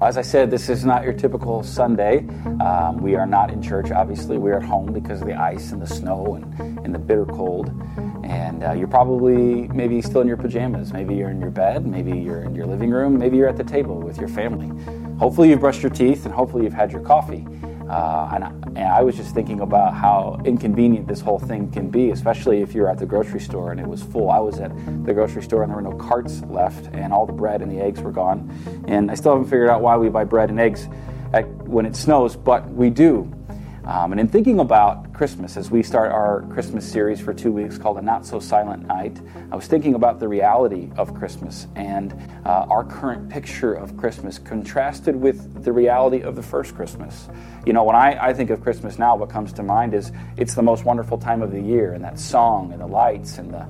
As I said, this is not your typical Sunday. Um, we are not in church, obviously. We're at home because of the ice and the snow and, and the bitter cold. And uh, you're probably maybe still in your pajamas. Maybe you're in your bed. Maybe you're in your living room. Maybe you're at the table with your family. Hopefully, you've brushed your teeth and hopefully, you've had your coffee. Uh, and, I, and, I, was just thinking about how inconvenient this whole thing can be, especially if you're at the grocery store and it was full. I was at the grocery store and there were no carts left, and all the bread and the eggs were gone. And I still haven't figured out why we buy bread and eggs at, when it snows, but we do. Um, and in thinking about Christmas, as we start our Christmas series for two weeks called A Not So Silent Night, I was thinking about the reality of Christmas and uh, our current picture of Christmas contrasted with the reality of the first Christmas. You know, when I, I think of Christmas now, what comes to mind is it's the most wonderful time of the year, and that song and the lights and the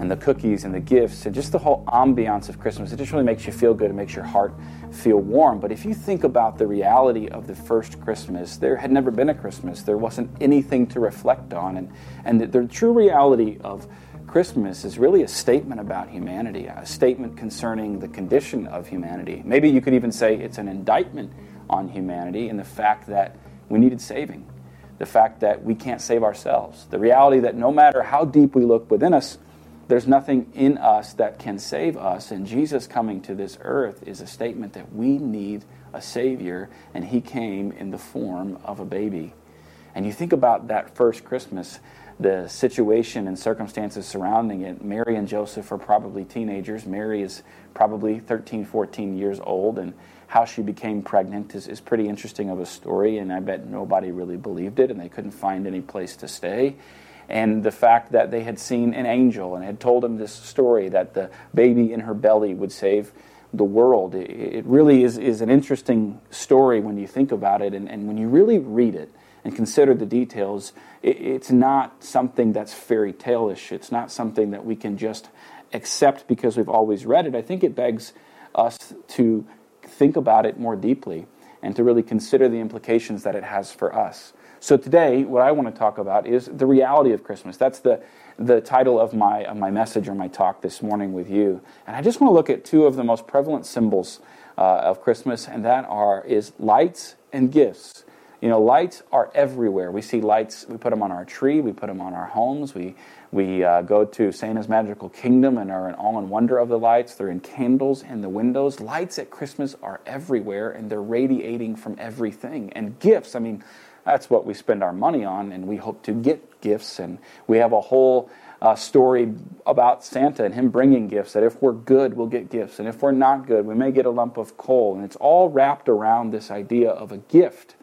and the cookies and the gifts and just the whole ambiance of Christmas. It just really makes you feel good. It makes your heart feel warm. But if you think about the reality of the first Christmas, there had never been a Christmas. There wasn't anything to reflect on. And, and the, the true reality of Christmas is really a statement about humanity, a statement concerning the condition of humanity. Maybe you could even say it's an indictment on humanity and the fact that we needed saving, the fact that we can't save ourselves, the reality that no matter how deep we look within us, there's nothing in us that can save us, and Jesus coming to this earth is a statement that we need a Savior, and He came in the form of a baby. And you think about that first Christmas, the situation and circumstances surrounding it. Mary and Joseph are probably teenagers. Mary is probably 13, 14 years old, and how she became pregnant is, is pretty interesting of a story, and I bet nobody really believed it, and they couldn't find any place to stay and the fact that they had seen an angel and had told him this story that the baby in her belly would save the world. It really is, is an interesting story when you think about it, and, and when you really read it and consider the details, it, it's not something that's fairy tale-ish. It's not something that we can just accept because we've always read it. I think it begs us to think about it more deeply and to really consider the implications that it has for us. So today, what I want to talk about is the reality of Christmas. That's the, the title of my, of my message or my talk this morning with you. And I just want to look at two of the most prevalent symbols uh, of Christmas, and that are is lights and gifts. You know, lights are everywhere. We see lights, we put them on our tree, we put them on our homes, we, we uh, go to Santa's Magical Kingdom and are in awe and wonder of the lights. They're in candles in the windows. Lights at Christmas are everywhere, and they're radiating from everything. And gifts, I mean, that's what we spend our money on, and we hope to get gifts. And we have a whole uh, story about Santa and him bringing gifts that if we're good, we'll get gifts. And if we're not good, we may get a lump of coal. And it's all wrapped around this idea of a gift.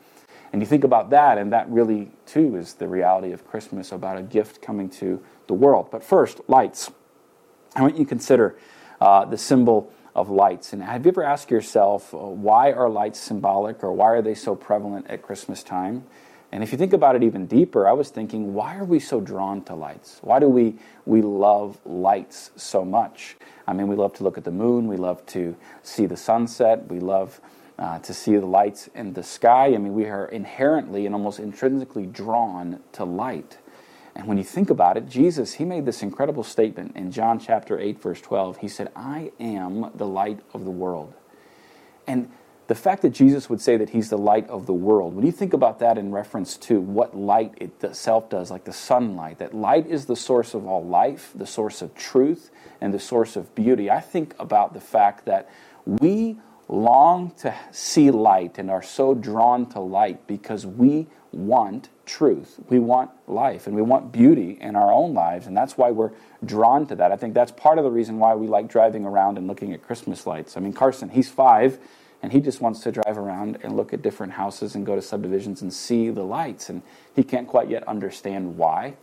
And you think about that, and that really, too, is the reality of Christmas about a gift coming to the world. But first, lights. I want you to consider uh, the symbol of lights. And have you ever asked yourself, uh, why are lights symbolic or why are they so prevalent at Christmas time? And if you think about it even deeper, I was thinking, why are we so drawn to lights? Why do we, we love lights so much? I mean, we love to look at the moon, we love to see the sunset, we love uh, to see the lights in the sky. I mean, we are inherently and almost intrinsically drawn to light. And when you think about it, Jesus, he made this incredible statement in John chapter 8, verse 12. He said, I am the light of the world. And the fact that Jesus would say that he's the light of the world, when you think about that in reference to what light itself does, like the sunlight, that light is the source of all life, the source of truth, and the source of beauty, I think about the fact that we long to see light and are so drawn to light because we want truth. We want life and we want beauty in our own lives, and that's why we're drawn to that. I think that's part of the reason why we like driving around and looking at Christmas lights. I mean, Carson, he's five, and he just wants to drive around and look at different houses and go to subdivisions and see the lights, and he can't quite yet understand why.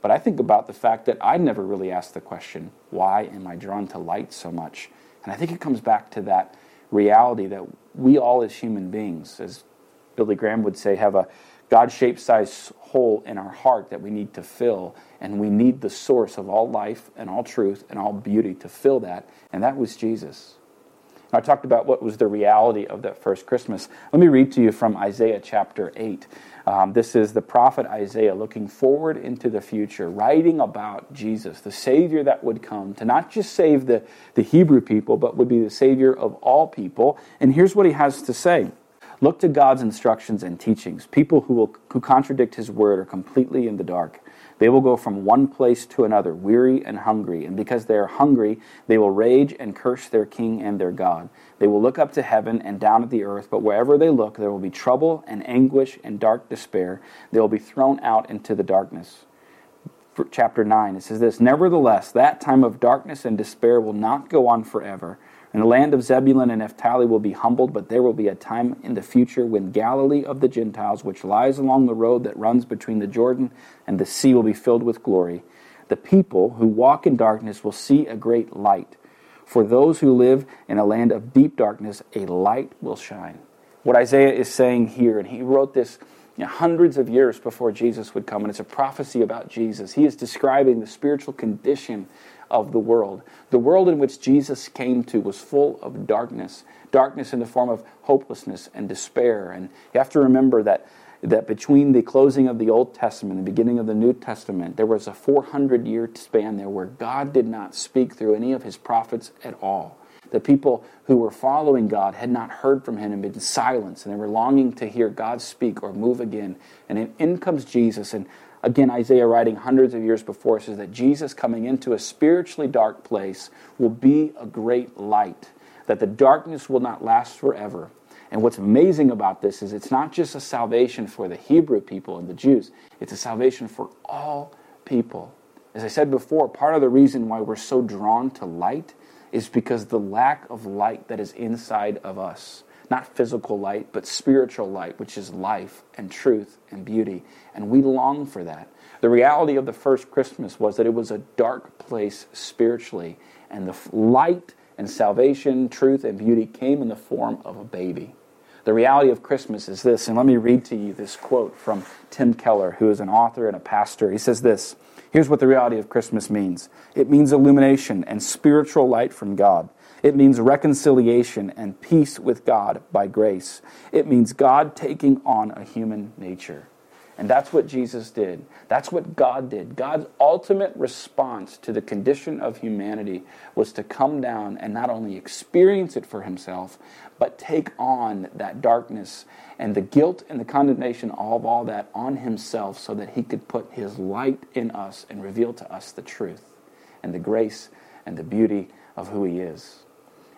But I think about the fact that I never really asked the question, why am I drawn to light so much? And I think it comes back to that reality that we all as human beings, as Billy Graham would say, have a God shaped size hole in our heart that we need to fill. And we need the source of all life and all truth and all beauty to fill that. And that was Jesus. I talked about what was the reality of that first Christmas. Let me read to you from Isaiah chapter 8. Um, this is the prophet Isaiah looking forward into the future, writing about Jesus, the Savior that would come to not just save the, the Hebrew people, but would be the Savior of all people. And here's what he has to say Look to God's instructions and teachings. People who, will, who contradict his word are completely in the dark. They will go from one place to another, weary and hungry, and because they are hungry, they will rage and curse their king and their God. They will look up to heaven and down at the earth, but wherever they look, there will be trouble and anguish and dark despair. They will be thrown out into the darkness. For chapter 9, it says this Nevertheless, that time of darkness and despair will not go on forever. And the land of Zebulun and Naphtali will be humbled, but there will be a time in the future when Galilee of the Gentiles, which lies along the road that runs between the Jordan and the sea, will be filled with glory. The people who walk in darkness will see a great light. For those who live in a land of deep darkness, a light will shine. What Isaiah is saying here, and he wrote this you know, hundreds of years before Jesus would come, and it's a prophecy about Jesus. He is describing the spiritual condition of the world. The world in which Jesus came to was full of darkness, darkness in the form of hopelessness and despair. And you have to remember that, that between the closing of the Old Testament and the beginning of the New Testament, there was a 400 year span there where God did not speak through any of his prophets at all. The people who were following God had not heard from him and been silenced, and they were longing to hear God speak or move again. And in comes Jesus, and Again, Isaiah writing hundreds of years before says that Jesus coming into a spiritually dark place will be a great light, that the darkness will not last forever. And what's amazing about this is it's not just a salvation for the Hebrew people and the Jews, it's a salvation for all people. As I said before, part of the reason why we're so drawn to light is because the lack of light that is inside of us not physical light, but spiritual light, which is life and truth and beauty. And we long for that. The reality of the first Christmas was that it was a dark place spiritually, and the light and salvation, truth, and beauty came in the form of a baby. The reality of Christmas is this, and let me read to you this quote from Tim Keller, who is an author and a pastor. He says this Here's what the reality of Christmas means it means illumination and spiritual light from God. It means reconciliation and peace with God by grace. It means God taking on a human nature. And that's what Jesus did. That's what God did. God's ultimate response to the condition of humanity was to come down and not only experience it for himself, but take on that darkness and the guilt and the condemnation of all that on himself so that he could put his light in us and reveal to us the truth and the grace and the beauty of who he is.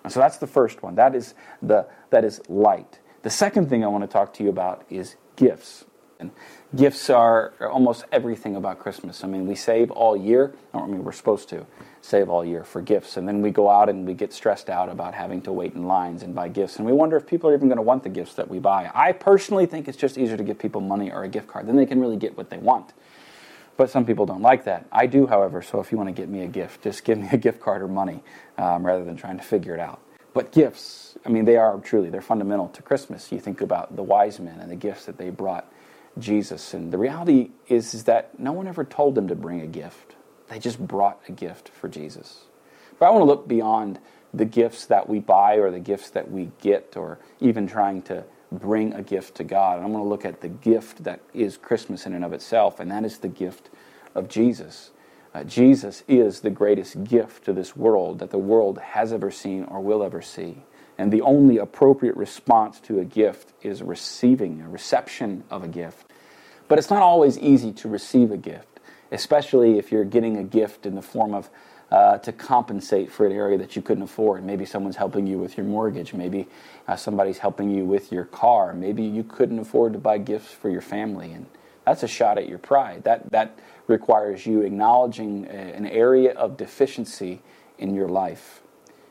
And so that's the first one. That is the that is light. The second thing I want to talk to you about is gifts. And gifts are, almost everything about Christmas. I mean, we save all year. I mean, we're supposed to save all year for gifts, and then we go out and we get stressed out about having to wait in lines and buy gifts, and we wonder if people are even going to want the gifts that we buy. I personally think it's just easier to give people money or a gift card. Then they can really get what they want. But some people don't like that. I do, however, so if you want to get me a gift, just give me a gift card or money um, rather than trying to figure it out. But gifts, I mean, they are truly, they're fundamental to Christmas. You think about the wise men and the gifts that they brought Jesus. And the reality is, is that no one ever told them to bring a gift, they just brought a gift for Jesus. But I want to look beyond the gifts that we buy or the gifts that we get or even trying to bring a gift to God. And I'm going to look at the gift that is Christmas in and of itself, and that is the gift of Jesus. Uh, Jesus is the greatest gift to this world that the world has ever seen or will ever see. And the only appropriate response to a gift is receiving, a reception of a gift. But it's not always easy to receive a gift, especially if you're getting a gift in the form of uh, to compensate for an area that you couldn't afford. Maybe someone's helping you with your mortgage. Maybe uh, somebody's helping you with your car. Maybe you couldn't afford to buy gifts for your family, and that's a shot at your pride. That that requires you acknowledging a, an area of deficiency in your life.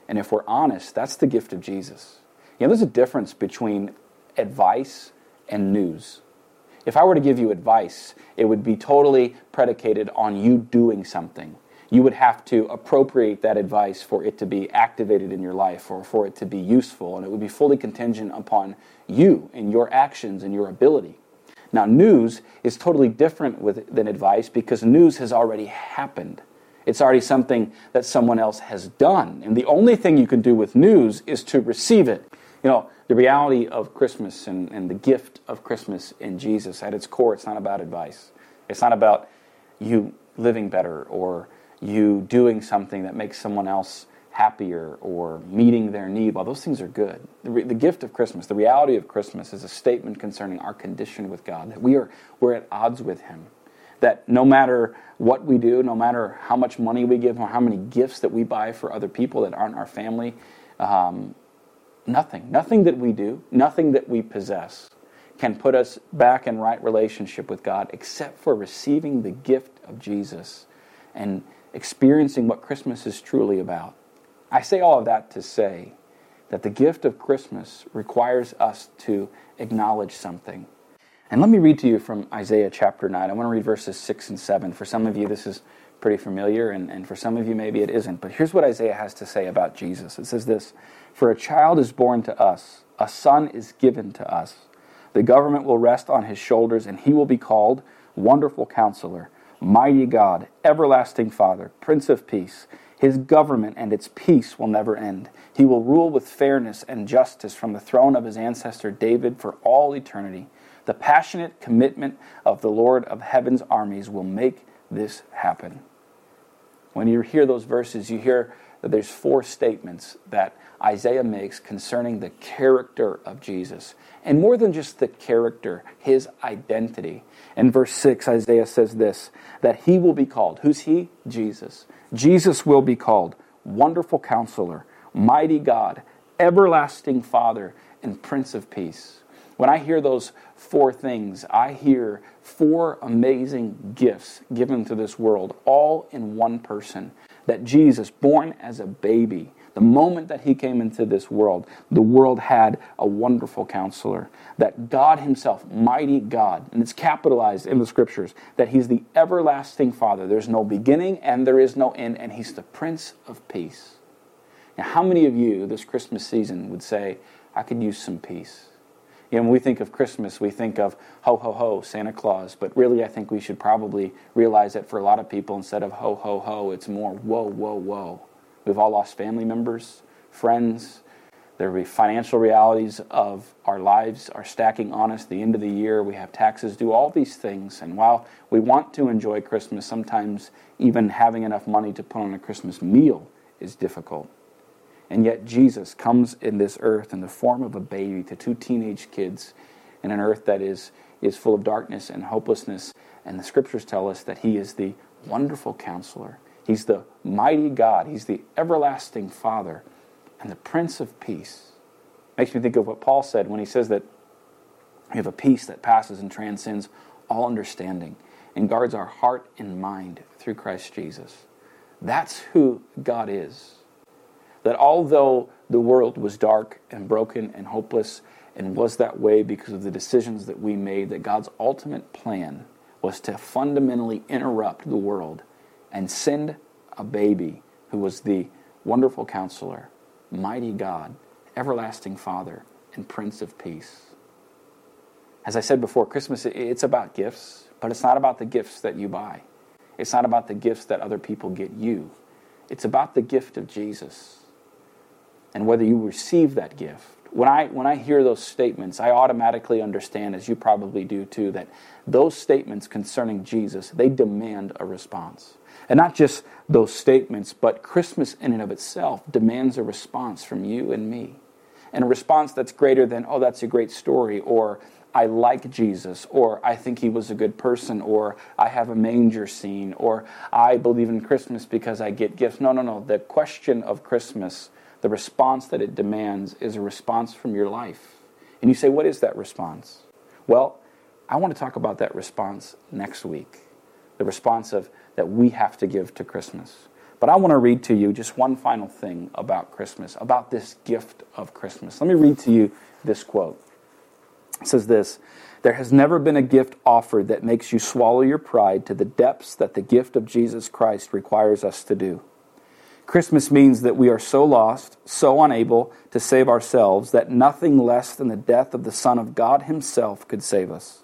And if we're honest, that's the gift of Jesus. You know, there's a difference between advice and news. If I were to give you advice, it would be totally predicated on you doing something you would have to appropriate that advice for it to be activated in your life or for it to be useful, and it would be fully contingent upon you and your actions and your ability. Now, news is totally different with, than advice because news has already happened. It's already something that someone else has done. And the only thing you can do with news is to receive it. You know, the reality of Christmas and, and the gift of Christmas in Jesus, at its core, it's not about advice. It's not about you living better or you doing something that makes someone else happier or meeting their need. While those things are good, the, re- the, gift of Christmas, the reality of Christmas, is a statement concerning our condition with God, that we are we're at odds with Him. That no matter what we do, no matter how much money we give, or how many gifts that we buy for other people that aren't our family, um, nothing, nothing that we do, nothing that we possess can put us back in right relationship with God except for receiving the gift of Jesus and experiencing what Christmas is truly about. I say all of that to say that the gift of Christmas requires us to acknowledge something. And let me read to you from Isaiah chapter 9. I want to read verses 6 and 7. For some of you, this is pretty familiar, and, and for some of you, maybe it isn't. But here's what Isaiah has to say about Jesus it says this For a child is born to us, a son is given to us. The government will rest on his shoulders, and he will be called Wonderful Counselor, Mighty God, Everlasting Father, Prince of Peace. His government and its peace will never end. He will rule with fairness and justice from the throne of his ancestor David for all eternity. The passionate commitment of the Lord of heaven's armies will make this happen. When you hear those verses, you hear that there's four statements that Isaiah makes concerning the character of Jesus. And more than just the character, his identity. In verse 6, Isaiah says this that he will be called. Who's he? Jesus. Jesus will be called Wonderful Counselor, Mighty God, Everlasting Father, and Prince of Peace. When I hear those four things, I hear four amazing gifts given to this world, all in one person. That Jesus, born as a baby, the moment that he came into this world, the world had a wonderful counselor. That God himself, mighty God, and it's capitalized in the scriptures, that he's the everlasting Father. There's no beginning and there is no end, and he's the Prince of Peace. Now, how many of you this Christmas season would say, I could use some peace? You know, when we think of Christmas, we think of ho, ho, ho, Santa Claus. But really, I think we should probably realize that for a lot of people, instead of ho, ho, ho, it's more whoa, whoa, whoa. We've all lost family members, friends. There will be financial realities of our lives are stacking on us. The end of the year, we have taxes due, all these things. And while we want to enjoy Christmas, sometimes even having enough money to put on a Christmas meal is difficult. And yet Jesus comes in this earth in the form of a baby to two teenage kids in an earth that is, is full of darkness and hopelessness. And the scriptures tell us that he is the wonderful counselor. He's the mighty God. He's the everlasting Father and the Prince of Peace. Makes me think of what Paul said when he says that we have a peace that passes and transcends all understanding and guards our heart and mind through Christ Jesus. That's who God is that although the world was dark and broken and hopeless and was that way because of the decisions that we made, that God's ultimate plan was to fundamentally interrupt the world and send a baby who was the wonderful counselor, mighty God, everlasting Father, and Prince of Peace. As I said before, Christmas, it's about gifts, but it's not about the gifts that you buy. It's not about the gifts that other people get you. It's about the gift of Jesus and whether you receive that gift. When I, when I hear those statements, I automatically understand, as you probably do too, that those statements concerning Jesus, they demand a response. And not just those statements, but Christmas in and of itself demands a response from you and me. And a response that's greater than, oh, that's a great story, or I like Jesus, or I think he was a good person, or I have a manger scene, or I believe in Christmas because I get gifts. No, no, no. The question of Christmas the response that it demands is a response from your life. And you say, What is that response? Well, I want to talk about that response next week. The response of that we have to give to Christmas. But I want to read to you just one final thing about Christmas, about this gift of Christmas. Let me read to you this quote. It says this There has never been a gift offered that makes you swallow your pride to the depths that the gift of Jesus Christ requires us to do. Christmas means that we are so lost, so unable to save ourselves, that nothing less than the death of the Son of God Himself could save us.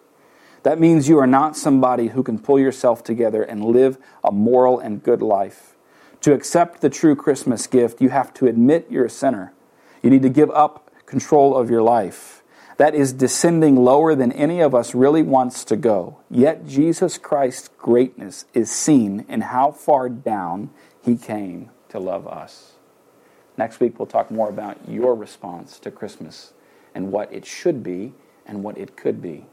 That means you are not somebody who can pull yourself together and live a moral and good life. To accept the true Christmas gift, you have to admit you're a sinner. You need to give up control of your life. That is descending lower than any of us really wants to go. Yet Jesus Christ's greatness is seen in how far down he came to love us. Next week, we'll talk more about your response to Christmas and what it should be and what it could be.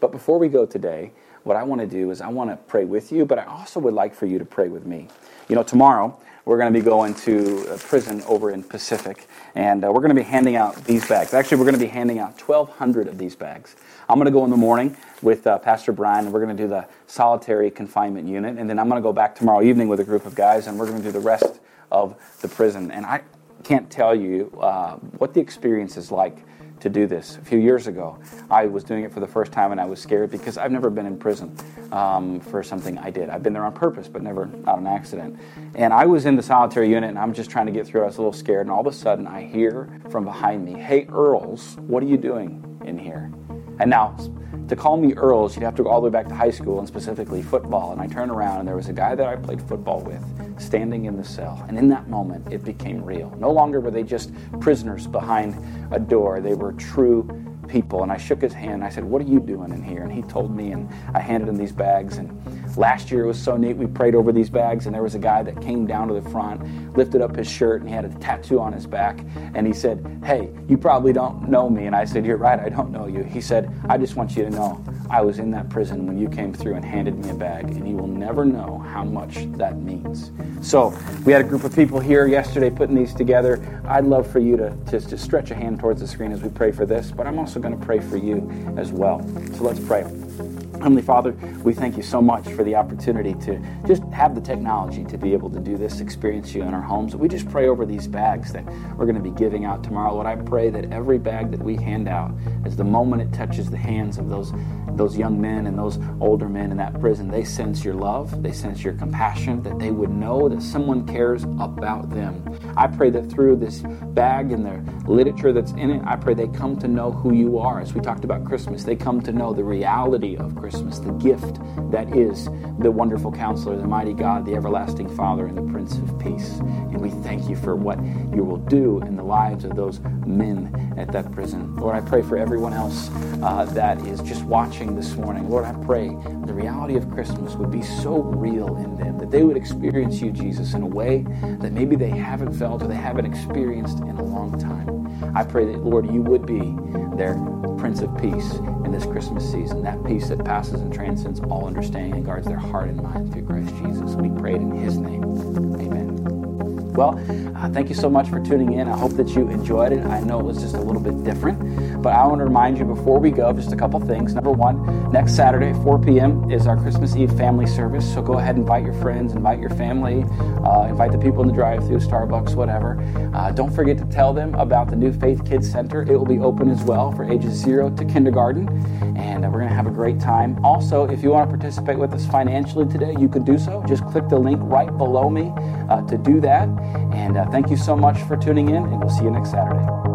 But before we go today, what I want to do is I want to pray with you, but I also would like for you to pray with me. You know, tomorrow we're going to be going to a prison over in Pacific, and uh, we're going to be handing out these bags. Actually, we're going to be handing out 1,200 of these bags. I'm going to go in the morning with uh, Pastor Brian, and we're going to do the solitary confinement unit, and then I'm going to go back tomorrow evening with a group of guys, and we're going to do the rest of the prison. And I can't tell you uh, what the experience is like to do this. A few years ago, I was doing it for the first time and I was scared because I've never been in prison um, for something I did. I've been there on purpose, but never on an accident. And I was in the solitary unit and I'm just trying to get through. I was a little scared, and all of a sudden I hear from behind me, Hey, Earls, what are you doing in here? And now, to call me Earls, you'd have to go all the way back to high school and specifically football. And I turned around and there was a guy that I played football with standing in the cell. And in that moment, it became real. No longer were they just prisoners behind a door, they were true people. And I shook his hand. I said, What are you doing in here? And he told me, and I handed him these bags. And last year it was so neat. We prayed over these bags, and there was a guy that came down to the front, lifted up his shirt, and he had a tattoo on his back. And he said, Hey, you probably don't know me. And I said, You're right, I don't know you. He said, I just want you to know I was in that prison when you came through and handed me a bag, and you will never know how much that means. So, we had a group of people here yesterday putting these together. I'd love for you to, to, to stretch a hand towards the screen as we pray for this, but I'm also going to pray for you as well. So, let's pray. Heavenly Father, we thank you so much for the opportunity to just have the technology to be able to do this, experience you in our homes. We just pray over these bags that we're going to be giving out tomorrow. Lord, I pray that every bag that we hand out, as the moment it touches the hands of those those young men and those older men in that prison, they sense your love, they sense your compassion, that they would know that someone cares about them. I pray that through this bag and the literature that's in it, I pray they come to know who you are. As we talked about Christmas, they come to know the reality of Christmas, the gift that is the wonderful counselor, the mighty God, the everlasting Father, and the Prince of Peace. And we thank you for what you will do in the lives of those men at that prison. Lord, I pray for everyone else uh, that is just watching this morning. Lord, I pray the reality of Christmas would be so real in them that they would experience you, Jesus, in a way that maybe they haven't felt or they haven't experienced in a long time. I pray that, Lord, you would be their Prince of Peace in this Christmas season, that peace that passes and transcends all understanding and guards their heart and mind through Christ Jesus. We pray it in his name. Amen. Well, uh, thank you so much for tuning in. I hope that you enjoyed it. I know it was just a little bit different, but I want to remind you before we go just a couple things. Number one, next Saturday at 4 p.m. is our Christmas Eve family service. So go ahead and invite your friends, invite your family, uh, invite the people in the drive-through, Starbucks, whatever. Uh, don't forget to tell them about the new Faith Kids Center. It will be open as well for ages zero to kindergarten, and uh, we're going to have a great time. Also, if you want to participate with us financially today, you can do so. Just click the link right below me uh, to do that. And uh, thank you so much for tuning in, and we'll see you next Saturday.